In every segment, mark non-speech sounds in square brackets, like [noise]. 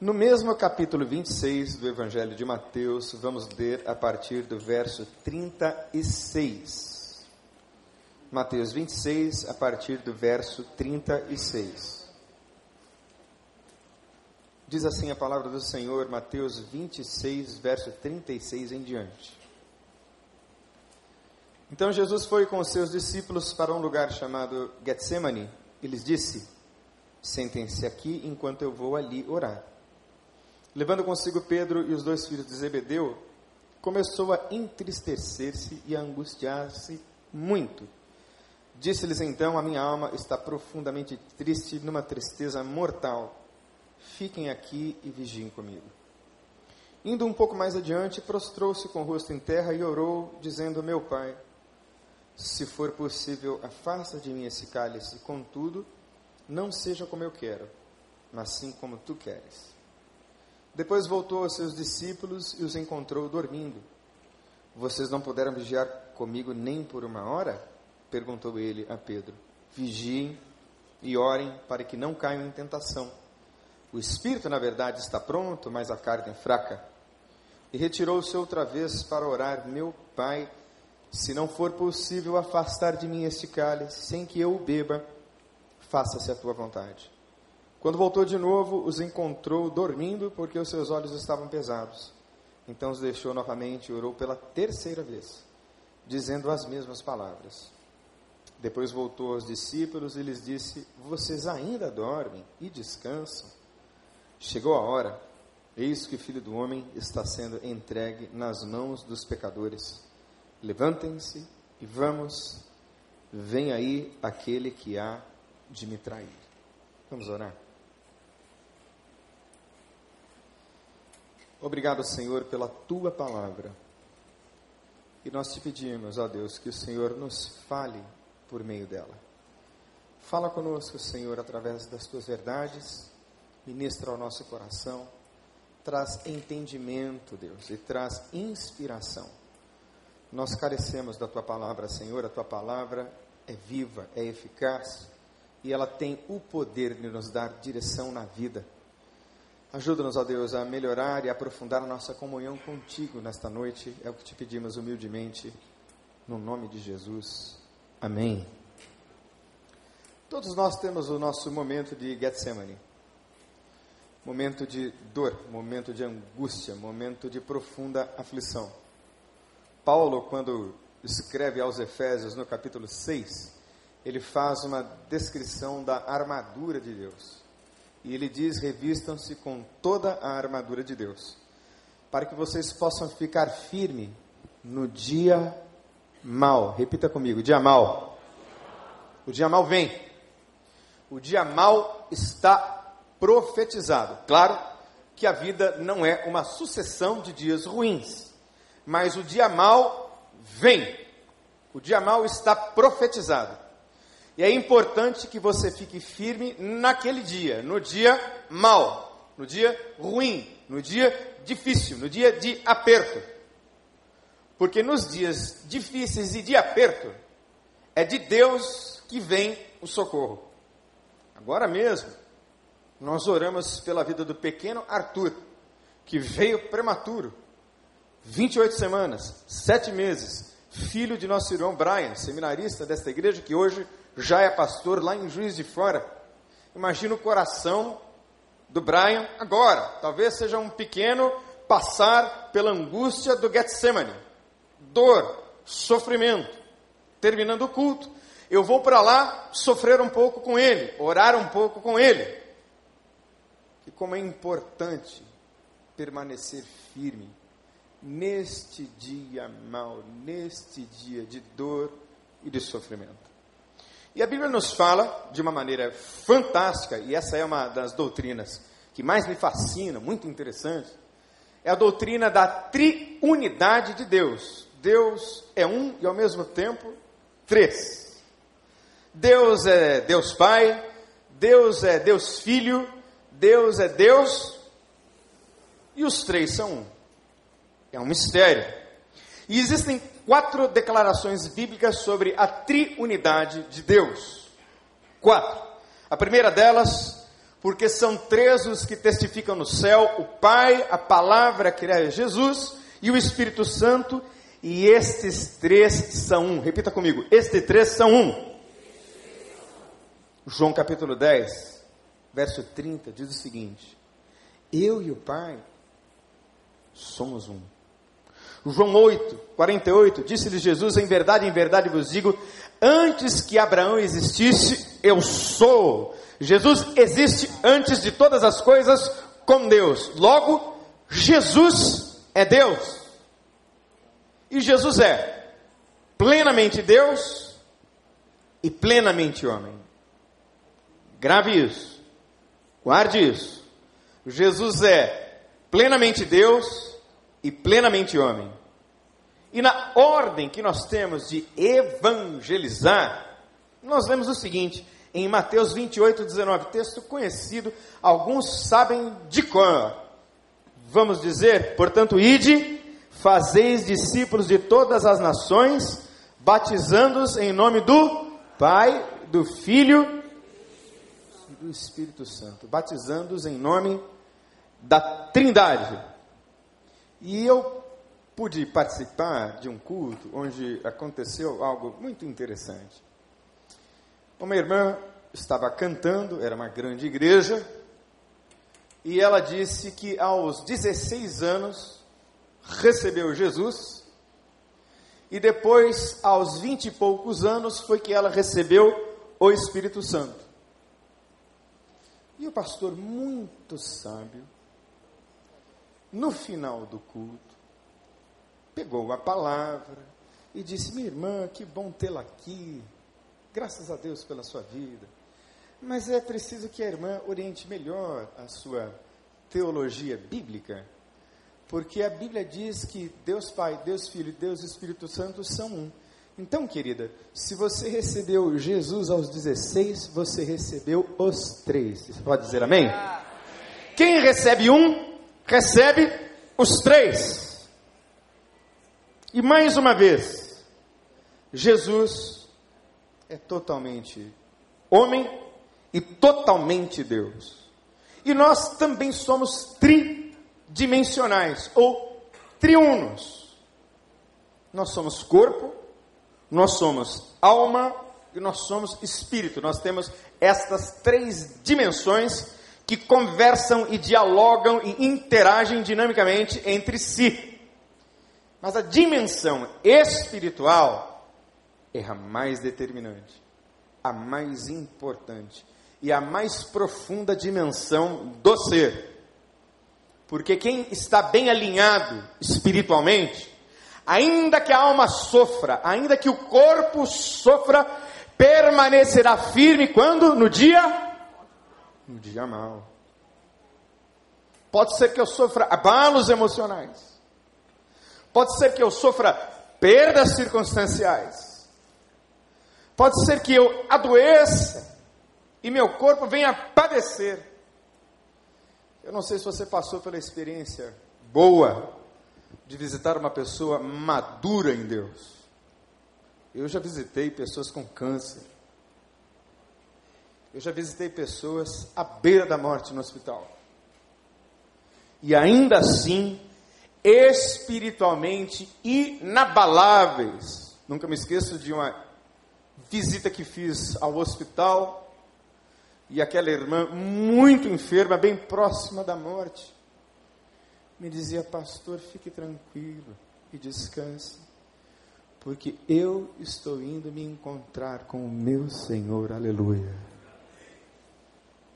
No mesmo capítulo 26 do Evangelho de Mateus, vamos ler a partir do verso 36. Mateus 26, a partir do verso 36. Diz assim a palavra do Senhor, Mateus 26, verso 36 em diante. Então Jesus foi com os seus discípulos para um lugar chamado Getsemane e lhes disse: Sentem-se aqui enquanto eu vou ali orar. Levando consigo Pedro e os dois filhos de Zebedeu, começou a entristecer-se e a angustiar-se muito. Disse-lhes então: A minha alma está profundamente triste, numa tristeza mortal. Fiquem aqui e vigiem comigo. Indo um pouco mais adiante, prostrou-se com o rosto em terra e orou, dizendo: Meu pai, se for possível, afasta de mim esse cálice, contudo, não seja como eu quero, mas sim como tu queres. Depois voltou aos seus discípulos e os encontrou dormindo. Vocês não puderam vigiar comigo nem por uma hora? perguntou ele a Pedro. Vigiem e orem para que não caiam em tentação. O espírito, na verdade, está pronto, mas a carne é fraca. E retirou-se outra vez para orar: Meu pai, se não for possível afastar de mim este cálice, sem que eu o beba, faça-se a tua vontade. Quando voltou de novo, os encontrou dormindo, porque os seus olhos estavam pesados. Então os deixou novamente e orou pela terceira vez, dizendo as mesmas palavras. Depois voltou aos discípulos e lhes disse: Vocês ainda dormem e descansam? Chegou a hora, eis que o filho do homem está sendo entregue nas mãos dos pecadores. Levantem-se e vamos, vem aí aquele que há de me trair. Vamos orar. Obrigado, Senhor, pela tua palavra. E nós te pedimos, ó Deus, que o Senhor nos fale por meio dela. Fala conosco, Senhor, através das tuas verdades, ministra ao nosso coração, traz entendimento, Deus, e traz inspiração. Nós carecemos da tua palavra, Senhor, a tua palavra é viva, é eficaz e ela tem o poder de nos dar direção na vida. Ajuda-nos, ó Deus, a melhorar e aprofundar a nossa comunhão contigo nesta noite, é o que te pedimos humildemente, no nome de Jesus. Amém. Todos nós temos o nosso momento de Getsemane. Momento de dor, momento de angústia, momento de profunda aflição. Paulo, quando escreve aos Efésios no capítulo 6, ele faz uma descrição da armadura de Deus. E ele diz: revistam-se com toda a armadura de Deus, para que vocês possam ficar firme no dia mal. Repita comigo: dia mal. O dia mal vem. O dia mal está profetizado. Claro que a vida não é uma sucessão de dias ruins, mas o dia mal vem. O dia mal está profetizado. E é importante que você fique firme naquele dia, no dia mal, no dia ruim, no dia difícil, no dia de aperto. Porque nos dias difíceis e de aperto, é de Deus que vem o socorro. Agora mesmo, nós oramos pela vida do pequeno Arthur, que veio prematuro, 28 semanas, 7 meses, filho de nosso irmão Brian, seminarista desta igreja, que hoje já é pastor lá em Juiz de Fora. Imagina o coração do Brian agora. Talvez seja um pequeno passar pela angústia do Getsemane dor, sofrimento. Terminando o culto, eu vou para lá sofrer um pouco com ele, orar um pouco com ele. E como é importante permanecer firme neste dia mau, neste dia de dor e de sofrimento. E a Bíblia nos fala de uma maneira fantástica, e essa é uma das doutrinas que mais me fascina, muito interessante, é a doutrina da triunidade de Deus. Deus é um e ao mesmo tempo três. Deus é Deus Pai, Deus é Deus Filho, Deus é Deus e os três são um. É um mistério. E existem quatro declarações bíblicas sobre a triunidade de Deus. Quatro. A primeira delas, porque são três os que testificam no céu: o Pai, a Palavra, que é Jesus, e o Espírito Santo, e estes três são um. Repita comigo: estes três são um. João capítulo 10, verso 30, diz o seguinte: Eu e o Pai somos um. João 8, 48, disse-lhe Jesus: Em verdade, em verdade vos digo, antes que Abraão existisse, eu sou. Jesus existe antes de todas as coisas com Deus. Logo, Jesus é Deus. E Jesus é plenamente Deus e plenamente homem. Grave isso. Guarde isso. Jesus é plenamente Deus e plenamente homem. E na ordem que nós temos de evangelizar, nós vemos o seguinte: em Mateus 28, 19, texto conhecido, alguns sabem de cor. Vamos dizer, portanto, ide, fazeis discípulos de todas as nações, batizando-os em nome do Pai, do Filho e do Espírito Santo, batizando-os em nome da Trindade. E eu pude participar de um culto onde aconteceu algo muito interessante. Uma irmã estava cantando, era uma grande igreja, e ela disse que aos 16 anos recebeu Jesus, e depois, aos 20 e poucos anos, foi que ela recebeu o Espírito Santo. E o pastor, muito sábio, no final do culto, pegou a palavra e disse: Minha irmã, que bom tê-la aqui. Graças a Deus pela sua vida. Mas é preciso que a irmã oriente melhor a sua teologia bíblica, porque a Bíblia diz que Deus Pai, Deus Filho e Deus Espírito Santo são um. Então, querida, se você recebeu Jesus aos 16, você recebeu os três. Você pode dizer amém? Quem recebe um, recebe os três. E mais uma vez, Jesus é totalmente homem e totalmente Deus. E nós também somos tridimensionais ou triunos. Nós somos corpo, nós somos alma e nós somos espírito. Nós temos estas três dimensões que conversam e dialogam e interagem dinamicamente entre si. Mas a dimensão espiritual é a mais determinante, a mais importante e a mais profunda dimensão do ser. Porque quem está bem alinhado espiritualmente, ainda que a alma sofra, ainda que o corpo sofra, permanecerá firme quando? No dia? No dia mal. Pode ser que eu sofra abalos emocionais. Pode ser que eu sofra perdas circunstanciais. Pode ser que eu adoeça e meu corpo venha padecer. Eu não sei se você passou pela experiência boa de visitar uma pessoa madura em Deus. Eu já visitei pessoas com câncer. Eu já visitei pessoas à beira da morte no hospital. E ainda assim, espiritualmente inabaláveis. Nunca me esqueço de uma visita que fiz ao hospital e aquela irmã muito enferma, bem próxima da morte, me dizia: Pastor, fique tranquilo e descanse, porque eu estou indo me encontrar com o meu Senhor. Aleluia.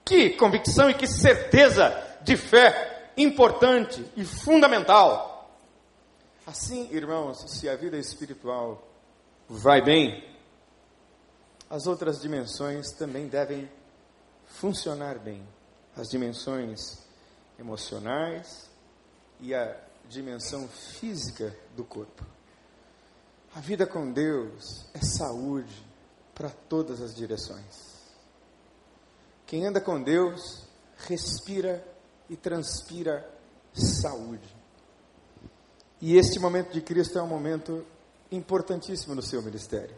Que convicção e que certeza de fé importante e fundamental. Assim, irmãos, se a vida espiritual vai bem, as outras dimensões também devem funcionar bem. As dimensões emocionais e a dimensão física do corpo. A vida com Deus é saúde para todas as direções. Quem anda com Deus respira e transpira saúde. E este momento de Cristo é um momento importantíssimo no seu ministério.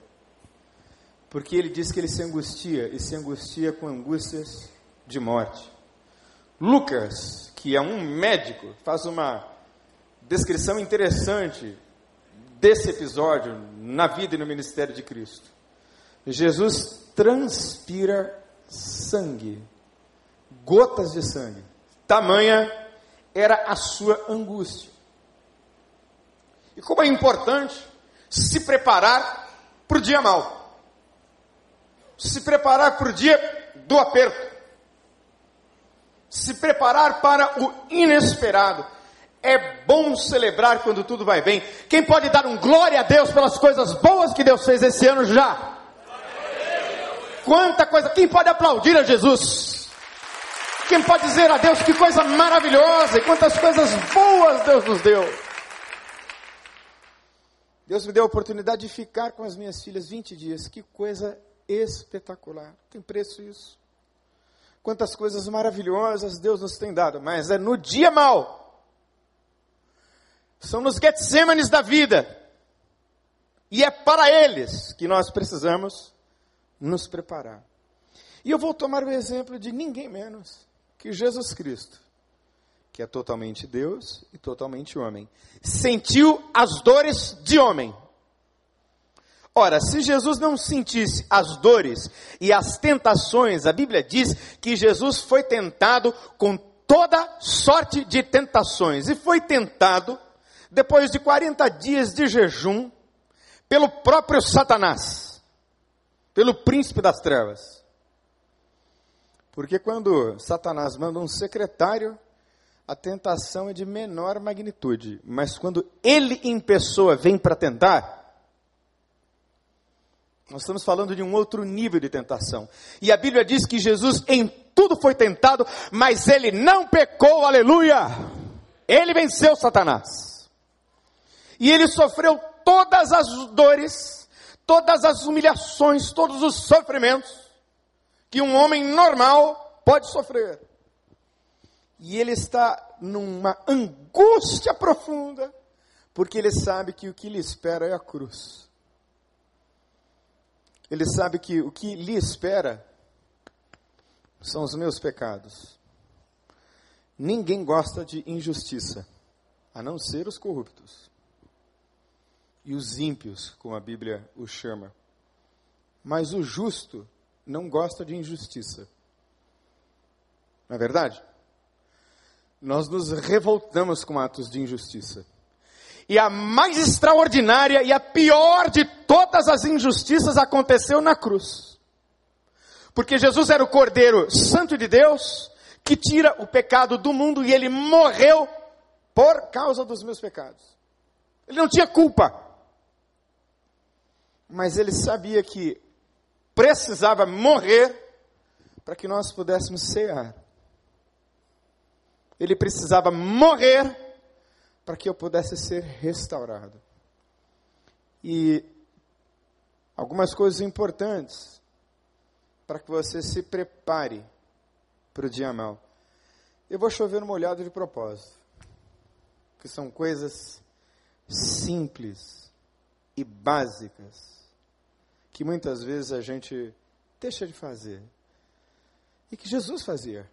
Porque ele diz que ele se angustia, e se angustia com angústias de morte. Lucas, que é um médico, faz uma descrição interessante desse episódio na vida e no ministério de Cristo. Jesus transpira sangue, gotas de sangue. Tamanha era a sua angústia. E como é importante se preparar para o dia mau. Se preparar para o dia do aperto. Se preparar para o inesperado. É bom celebrar quando tudo vai bem. Quem pode dar um glória a Deus pelas coisas boas que Deus fez esse ano já? Quanta coisa. Quem pode aplaudir a Jesus? Quem pode dizer a Deus que coisa maravilhosa e quantas coisas boas Deus nos deu? Deus me deu a oportunidade de ficar com as minhas filhas 20 dias. Que coisa espetacular. Tem preço isso. Quantas coisas maravilhosas Deus nos tem dado, mas é no dia mal são nos Getsêmanes da vida. E é para eles que nós precisamos nos preparar. E eu vou tomar o exemplo de ninguém menos que Jesus Cristo, que é totalmente Deus e totalmente homem. Sentiu as dores de homem. Ora, se Jesus não sentisse as dores e as tentações, a Bíblia diz que Jesus foi tentado com toda sorte de tentações e foi tentado depois de 40 dias de jejum, pelo próprio Satanás, pelo príncipe das trevas. Porque quando Satanás manda um secretário, a tentação é de menor magnitude, mas quando ele em pessoa vem para tentar, nós estamos falando de um outro nível de tentação. E a Bíblia diz que Jesus em tudo foi tentado, mas ele não pecou, aleluia! Ele venceu Satanás. E ele sofreu todas as dores, todas as humilhações, todos os sofrimentos que um homem normal pode sofrer. E ele está numa angústia profunda, porque ele sabe que o que lhe espera é a cruz. Ele sabe que o que lhe espera são os meus pecados. Ninguém gosta de injustiça, a não ser os corruptos e os ímpios, como a Bíblia os chama. Mas o justo não gosta de injustiça. Não é verdade? Nós nos revoltamos com atos de injustiça. E a mais extraordinária e a pior de todas as injustiças aconteceu na cruz. Porque Jesus era o Cordeiro Santo de Deus, que tira o pecado do mundo e ele morreu por causa dos meus pecados. Ele não tinha culpa mas ele sabia que precisava morrer para que nós pudéssemos cear. Ele precisava morrer para que eu pudesse ser restaurado. E algumas coisas importantes para que você se prepare para o dia mal. Eu vou chover no molhado de propósito, que são coisas simples e básicas que muitas vezes a gente deixa de fazer. E que Jesus fazia.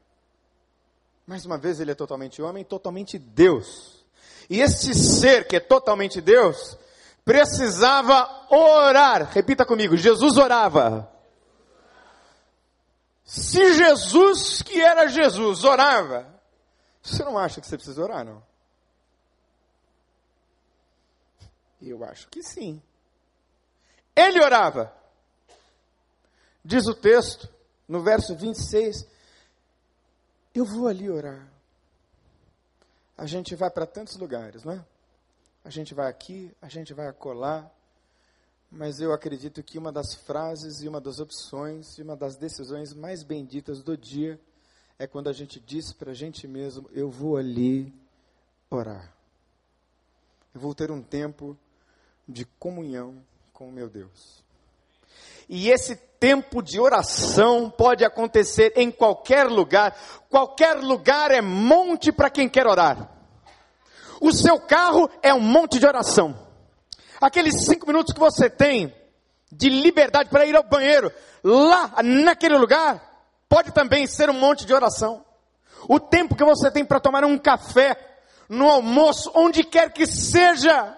Mais uma vez, ele é totalmente homem, totalmente Deus. E esse ser que é totalmente Deus, precisava orar. Repita comigo: Jesus orava. Se Jesus, que era Jesus, orava, você não acha que você precisa orar, não? Eu acho que sim. Ele orava. Diz o texto, no verso 26, eu vou ali orar. A gente vai para tantos lugares, não é? A gente vai aqui, a gente vai acolá, mas eu acredito que uma das frases e uma das opções e uma das decisões mais benditas do dia é quando a gente diz para a gente mesmo: eu vou ali orar. Eu vou ter um tempo de comunhão com o meu Deus. E esse tempo de oração pode acontecer em qualquer lugar. Qualquer lugar é monte para quem quer orar. O seu carro é um monte de oração. Aqueles cinco minutos que você tem de liberdade para ir ao banheiro, lá naquele lugar, pode também ser um monte de oração. o tempo que você tem para tomar um café, no almoço, onde quer que seja.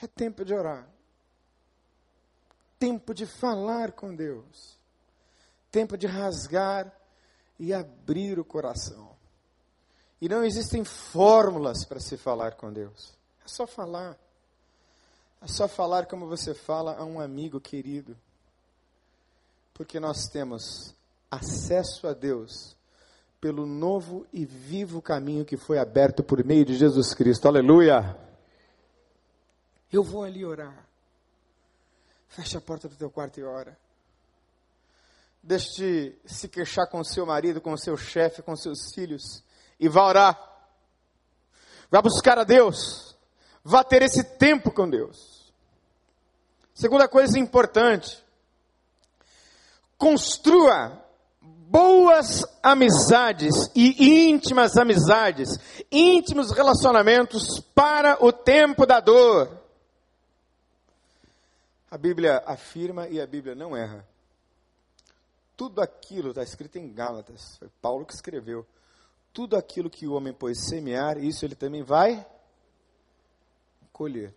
É tempo de orar. Tempo de falar com Deus. Tempo de rasgar e abrir o coração. E não existem fórmulas para se falar com Deus. É só falar. É só falar como você fala a um amigo querido. Porque nós temos acesso a Deus pelo novo e vivo caminho que foi aberto por meio de Jesus Cristo. Aleluia! Eu vou ali orar. Fecha a porta do teu quarto e ora. Deixe de se queixar com seu marido, com seu chefe, com seus filhos. E vá orar. Vá buscar a Deus. Vá ter esse tempo com Deus. Segunda coisa importante. Construa boas amizades e íntimas amizades, íntimos relacionamentos para o tempo da dor. A Bíblia afirma e a Bíblia não erra. Tudo aquilo está escrito em Gálatas, foi Paulo que escreveu. Tudo aquilo que o homem pôs semear, isso ele também vai colher.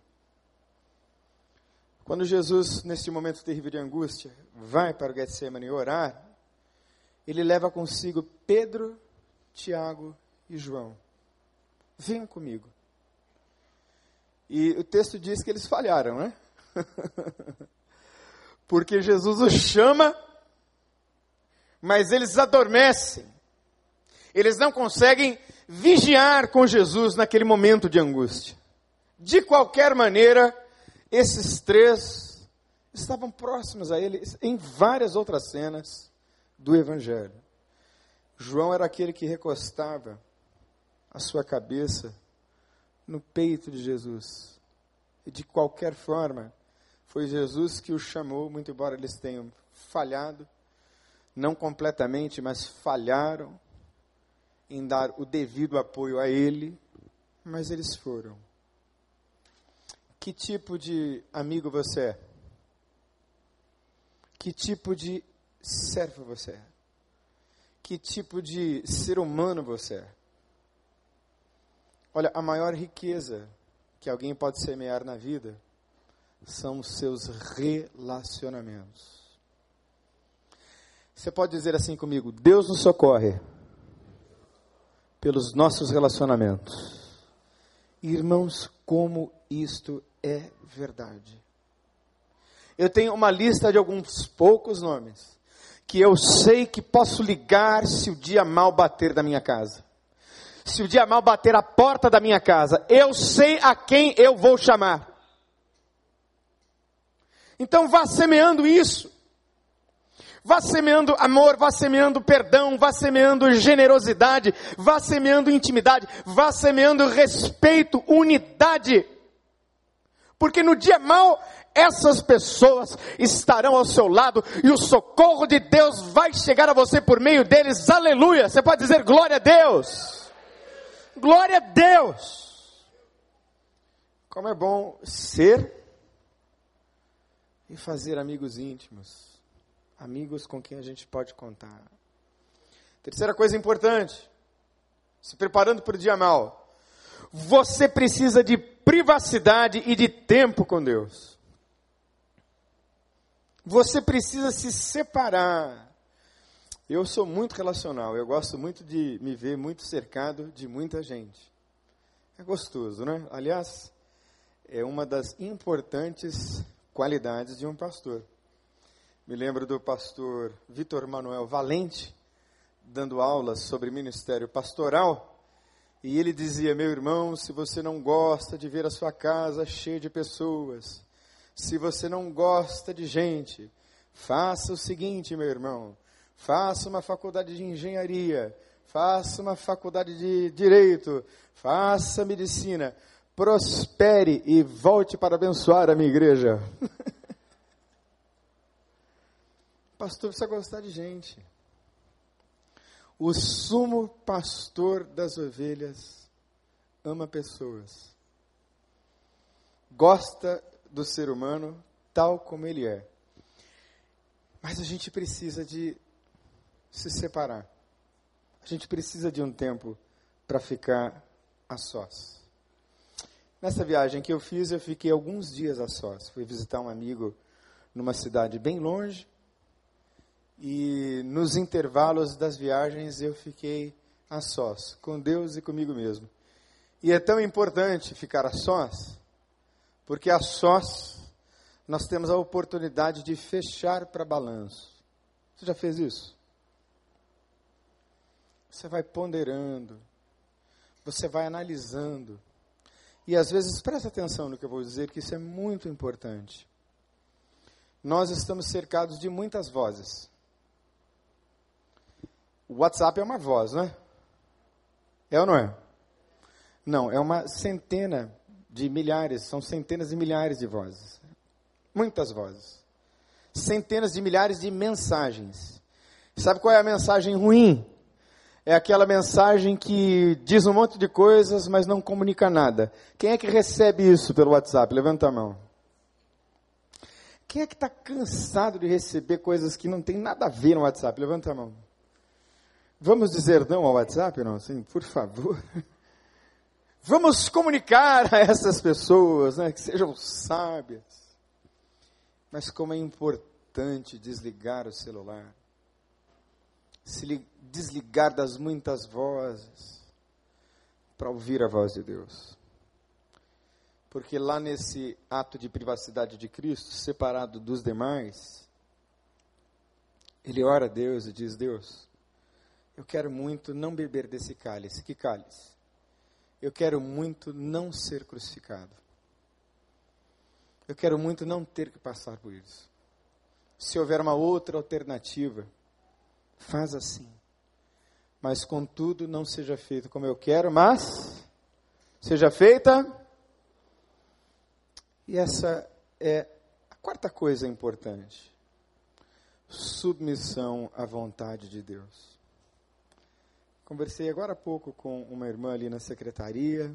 Quando Jesus, nesse momento terrível de angústia, vai para o Getsemane orar, ele leva consigo Pedro, Tiago e João. Venham comigo. E o texto diz que eles falharam, né? [laughs] Porque Jesus os chama mas eles adormecem. Eles não conseguem vigiar com Jesus naquele momento de angústia. De qualquer maneira, esses três estavam próximos a ele em várias outras cenas do Evangelho. João era aquele que recostava a sua cabeça no peito de Jesus. E de qualquer forma, foi Jesus que o chamou, muito embora eles tenham falhado não completamente, mas falharam em dar o devido apoio a ele, mas eles foram. Que tipo de amigo você é? Que tipo de servo você é? Que tipo de ser humano você é? Olha, a maior riqueza que alguém pode semear na vida são os seus relacionamentos. Você pode dizer assim comigo: Deus nos socorre pelos nossos relacionamentos. Irmãos, como isto é verdade. Eu tenho uma lista de alguns poucos nomes que eu sei que posso ligar se o dia mal bater da minha casa. Se o dia mal bater a porta da minha casa, eu sei a quem eu vou chamar. Então vá semeando isso. Vá semeando amor, vá semeando perdão, vá semeando generosidade, vá semeando intimidade, vá semeando respeito, unidade. Porque no dia mau, essas pessoas estarão ao seu lado e o socorro de Deus vai chegar a você por meio deles. Aleluia! Você pode dizer glória a Deus. Glória a Deus. Como é bom ser e fazer amigos íntimos amigos com quem a gente pode contar. Terceira coisa importante, se preparando para o dia mal. Você precisa de privacidade e de tempo com Deus. Você precisa se separar. Eu sou muito relacional, eu gosto muito de me ver muito cercado de muita gente. É gostoso, né? Aliás, é uma das importantes qualidades de um pastor. Me lembro do pastor Vitor Manuel Valente, dando aulas sobre ministério pastoral, e ele dizia: Meu irmão, se você não gosta de ver a sua casa cheia de pessoas, se você não gosta de gente, faça o seguinte, meu irmão: faça uma faculdade de engenharia, faça uma faculdade de direito, faça medicina, prospere e volte para abençoar a minha igreja. [laughs] Pastor precisa gostar de gente. O sumo pastor das ovelhas ama pessoas. Gosta do ser humano tal como ele é. Mas a gente precisa de se separar. A gente precisa de um tempo para ficar a sós. Nessa viagem que eu fiz, eu fiquei alguns dias a sós. Fui visitar um amigo numa cidade bem longe. E nos intervalos das viagens eu fiquei a sós, com Deus e comigo mesmo. E é tão importante ficar a sós, porque a sós nós temos a oportunidade de fechar para balanço. Você já fez isso? Você vai ponderando, você vai analisando. E às vezes, presta atenção no que eu vou dizer, que isso é muito importante. Nós estamos cercados de muitas vozes. O WhatsApp é uma voz, não é? É ou não é? Não, é uma centena de milhares, são centenas de milhares de vozes. Muitas vozes. Centenas de milhares de mensagens. Sabe qual é a mensagem ruim? É aquela mensagem que diz um monte de coisas, mas não comunica nada. Quem é que recebe isso pelo WhatsApp? Levanta a mão. Quem é que está cansado de receber coisas que não tem nada a ver no WhatsApp? Levanta a mão. Vamos dizer não ao WhatsApp? Não, sim, por favor. [laughs] Vamos comunicar a essas pessoas, né, que sejam sábias. Mas como é importante desligar o celular se desligar das muitas vozes para ouvir a voz de Deus. Porque lá nesse ato de privacidade de Cristo, separado dos demais, ele ora a Deus e diz: Deus, eu quero muito não beber desse cálice. Que cálice? Eu quero muito não ser crucificado. Eu quero muito não ter que passar por isso. Se houver uma outra alternativa, faz assim. Mas contudo, não seja feito como eu quero, mas seja feita. E essa é a quarta coisa importante: submissão à vontade de Deus. Conversei agora há pouco com uma irmã ali na secretaria.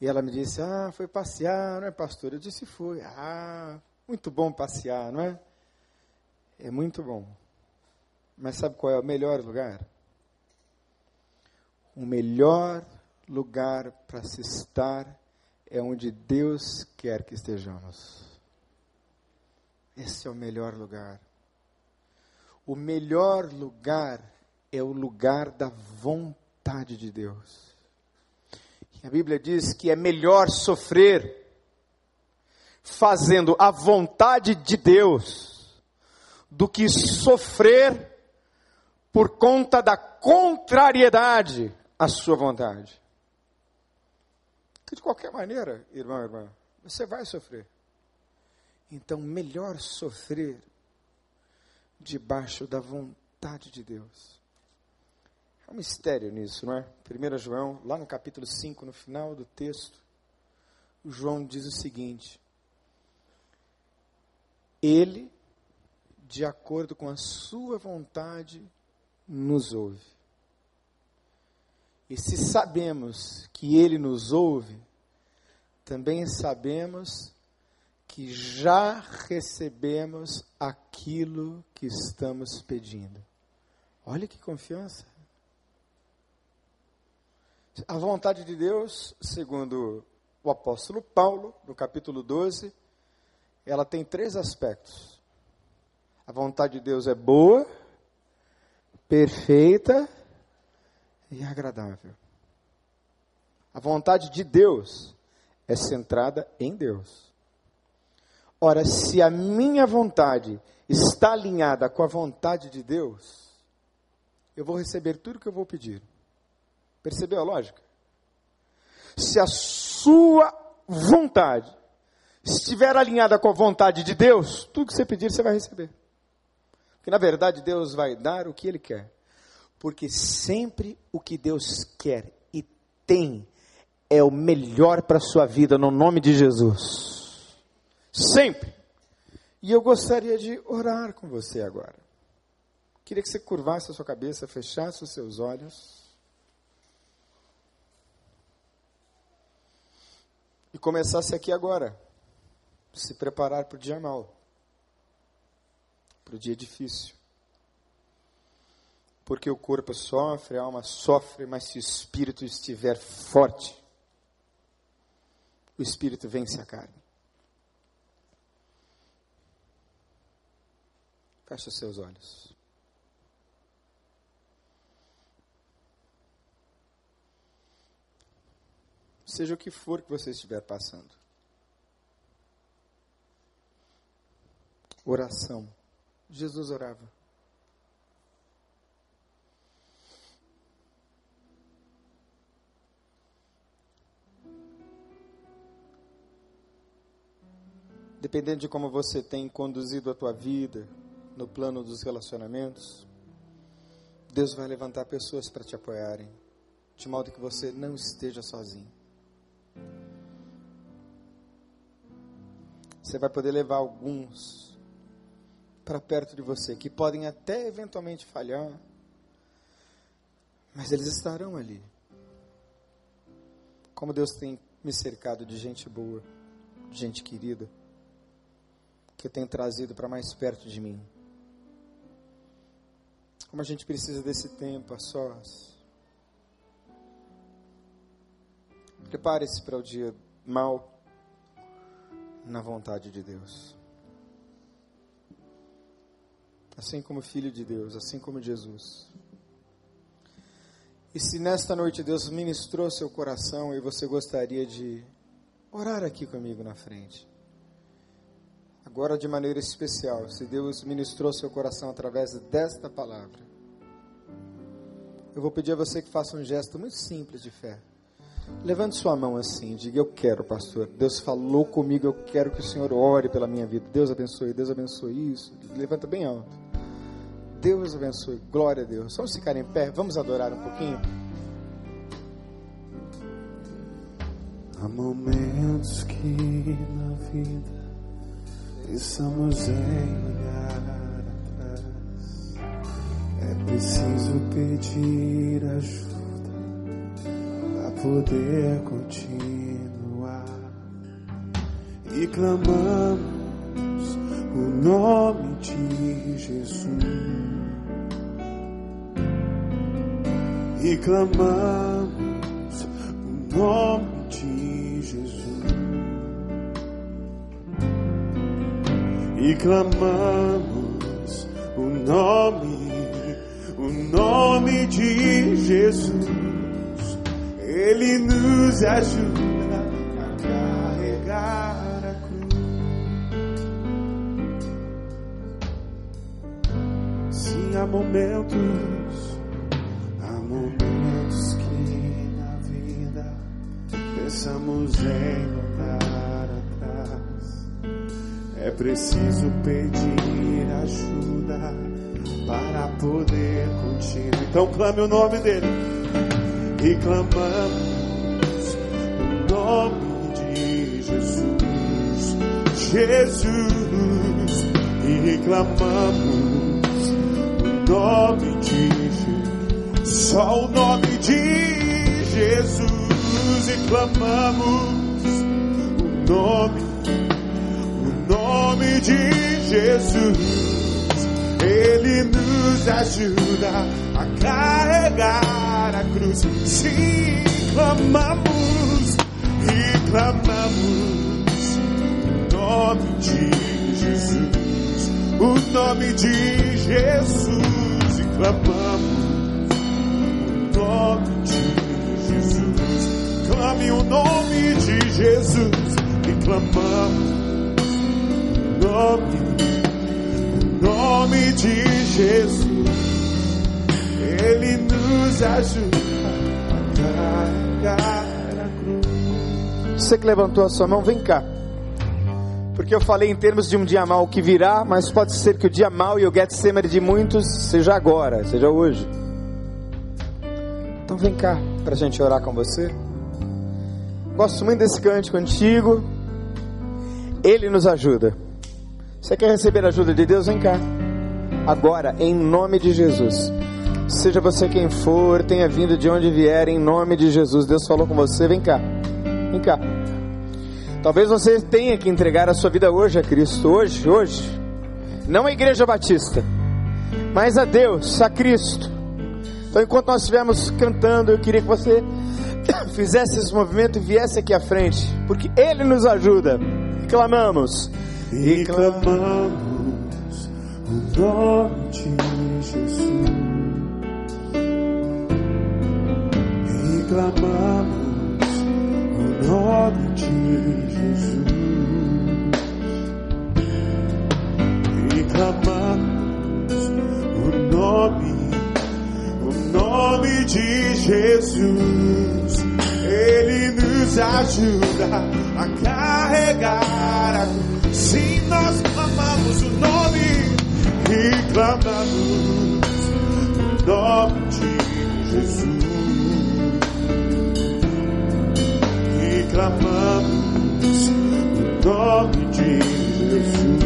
E ela me disse: Ah, foi passear, não é, pastor? Eu disse: Foi. Ah, muito bom passear, não é? É muito bom. Mas sabe qual é o melhor lugar? O melhor lugar para se estar é onde Deus quer que estejamos. Esse é o melhor lugar. O melhor lugar é o lugar da vontade de Deus. A Bíblia diz que é melhor sofrer fazendo a vontade de Deus do que sofrer por conta da contrariedade à sua vontade. Que de qualquer maneira, irmão, irmã, você vai sofrer. Então, melhor sofrer debaixo da vontade de Deus. Há um mistério nisso, não é? 1 João, lá no capítulo 5, no final do texto, João diz o seguinte: Ele, de acordo com a sua vontade, nos ouve. E se sabemos que Ele nos ouve, também sabemos que já recebemos aquilo que estamos pedindo. Olha que confiança. A vontade de Deus, segundo o apóstolo Paulo, no capítulo 12, ela tem três aspectos. A vontade de Deus é boa, perfeita e agradável. A vontade de Deus é centrada em Deus. Ora, se a minha vontade está alinhada com a vontade de Deus, eu vou receber tudo que eu vou pedir. Percebeu a lógica? Se a sua vontade estiver alinhada com a vontade de Deus, tudo que você pedir você vai receber. Porque na verdade Deus vai dar o que Ele quer. Porque sempre o que Deus quer e tem é o melhor para a sua vida, no nome de Jesus. Sempre. E eu gostaria de orar com você agora. Queria que você curvasse a sua cabeça, fechasse os seus olhos. E começasse aqui agora. Se preparar para o dia mau para o dia difícil. Porque o corpo sofre, a alma sofre, mas se o espírito estiver forte, o espírito vence a carne. Feche os seus olhos. Seja o que for que você estiver passando. Oração. Jesus orava. Dependendo de como você tem conduzido a tua vida no plano dos relacionamentos, Deus vai levantar pessoas para te apoiarem, de modo que você não esteja sozinho. Você vai poder levar alguns para perto de você, que podem até eventualmente falhar, mas eles estarão ali. Como Deus tem me cercado de gente boa, de gente querida, que tem trazido para mais perto de mim. Como a gente precisa desse tempo a sós. Prepare-se para o dia mal na vontade de Deus. Assim como filho de Deus, assim como Jesus. E se nesta noite Deus ministrou seu coração e você gostaria de orar aqui comigo na frente. Agora de maneira especial, se Deus ministrou seu coração através desta palavra. Eu vou pedir a você que faça um gesto muito simples de fé. Levante sua mão assim, diga: Eu quero, pastor. Deus falou comigo, eu quero que o Senhor ore pela minha vida. Deus abençoe, Deus abençoe isso. Levanta bem alto. Deus abençoe, glória a Deus. Vamos ficar em pé, vamos adorar um pouquinho. Há momentos que na vida pensamos em olhar atrás. É preciso pedir ajuda poder continuar. E clamamos o nome de Jesus. E clamamos o nome de Jesus e clamamos o nome o nome de Jesus ele nos ajuda a carregar a cruz. Sim, há momentos, há momentos que na vida pensamos em atrás. É preciso pedir ajuda para poder continuar. Então clame o nome dele. E clamamos o nome de Jesus, Jesus, e clamamos o nome de Jesus, só o nome de Jesus, e clamamos o nome de Jesus. Ele nos ajuda a carregar a cruz. Sim, clamamos e clamamos o nome de Jesus, o nome de Jesus e clamamos o nome de Jesus. Clame o nome de Jesus e clamamos o nome nome de Jesus, Ele nos ajuda a carregar a cruz. Você que levantou a sua mão, vem cá. Porque eu falei em termos de um dia mal que virá, mas pode ser que o dia mal e o Getsemane de muitos seja agora, seja hoje. Então vem cá para a gente orar com você. Gosto muito desse cântico antigo. Ele nos ajuda. Você quer receber a ajuda de Deus? Vem cá. Agora, em nome de Jesus. Seja você quem for, tenha vindo de onde vier, em nome de Jesus. Deus falou com você, vem cá. Vem cá. Talvez você tenha que entregar a sua vida hoje a Cristo. Hoje, hoje. Não a Igreja Batista, mas a Deus, a Cristo. Então, enquanto nós estivermos cantando, eu queria que você [coughs] fizesse esse movimento e viesse aqui à frente, porque Ele nos ajuda. Clamamos. E clamamos o nome de Jesus. E clamamos o nome de Jesus. E clamamos o nome, o nome de Jesus. Ele nos ajuda a carregar a cruz. Sim, nós clamamos o nome e clamamos o nome de Jesus. E clamamos o nome de Jesus.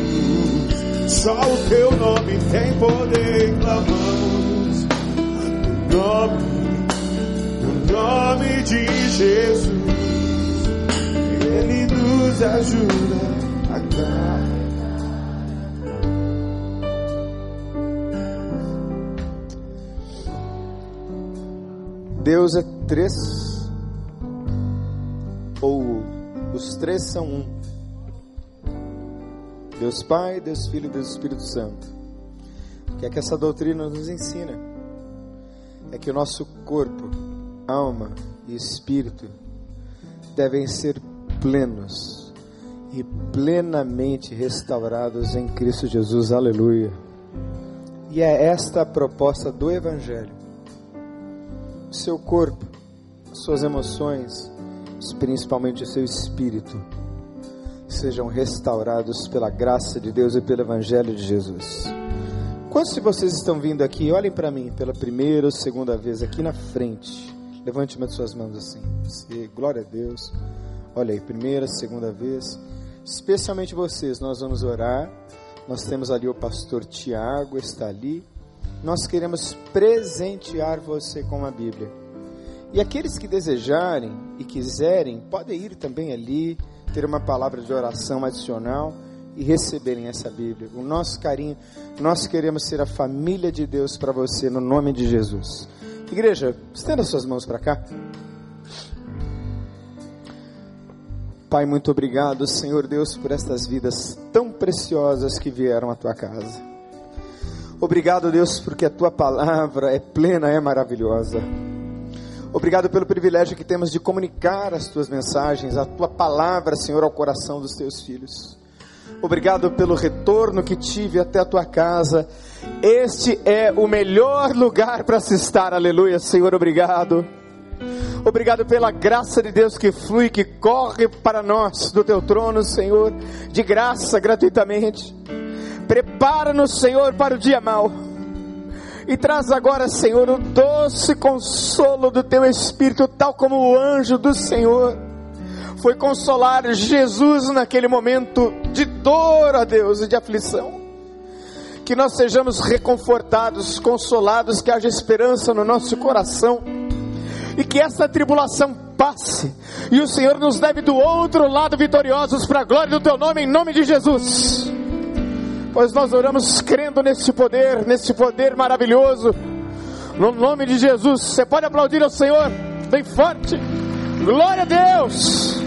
Só o teu nome tem poder. Clamamos o nome, o nome de Jesus. Ele nos ajuda Deus é três, ou os três são um. Deus Pai, Deus Filho e Deus Espírito Santo. O que é que essa doutrina nos ensina? É que o nosso corpo, alma e espírito devem ser plenos e plenamente restaurados em Cristo Jesus. Aleluia. E é esta a proposta do Evangelho seu corpo, suas emoções, principalmente o seu espírito, sejam restaurados pela graça de Deus e pelo Evangelho de Jesus. Quantos de vocês estão vindo aqui? Olhem para mim pela primeira ou segunda vez aqui na frente. Levante uma de suas mãos assim. Glória a Deus. Olha aí, primeira, segunda vez. Especialmente vocês, nós vamos orar. Nós temos ali o pastor Tiago, está ali nós queremos presentear você com a Bíblia. E aqueles que desejarem e quiserem, podem ir também ali, ter uma palavra de oração adicional e receberem essa Bíblia. O nosso carinho, nós queremos ser a família de Deus para você, no nome de Jesus. Igreja, estenda suas mãos para cá. Pai, muito obrigado, Senhor Deus, por estas vidas tão preciosas que vieram à tua casa. Obrigado, Deus, porque a tua palavra é plena, é maravilhosa. Obrigado pelo privilégio que temos de comunicar as tuas mensagens, a tua palavra, Senhor, ao coração dos teus filhos. Obrigado pelo retorno que tive até a tua casa. Este é o melhor lugar para se estar, aleluia, Senhor, obrigado. Obrigado pela graça de Deus que flui, que corre para nós do teu trono, Senhor, de graça, gratuitamente. Prepara-nos, Senhor, para o dia mau. E traz agora, Senhor, o doce consolo do teu Espírito, tal como o anjo do Senhor foi consolar Jesus naquele momento de dor, a Deus, e de aflição. Que nós sejamos reconfortados, consolados, que haja esperança no nosso coração e que essa tribulação passe e o Senhor nos leve do outro lado vitoriosos para a glória do teu nome, em nome de Jesus pois nós oramos crendo nesse poder, nesse poder maravilhoso. No nome de Jesus, você pode aplaudir ao Senhor bem forte. Glória a Deus!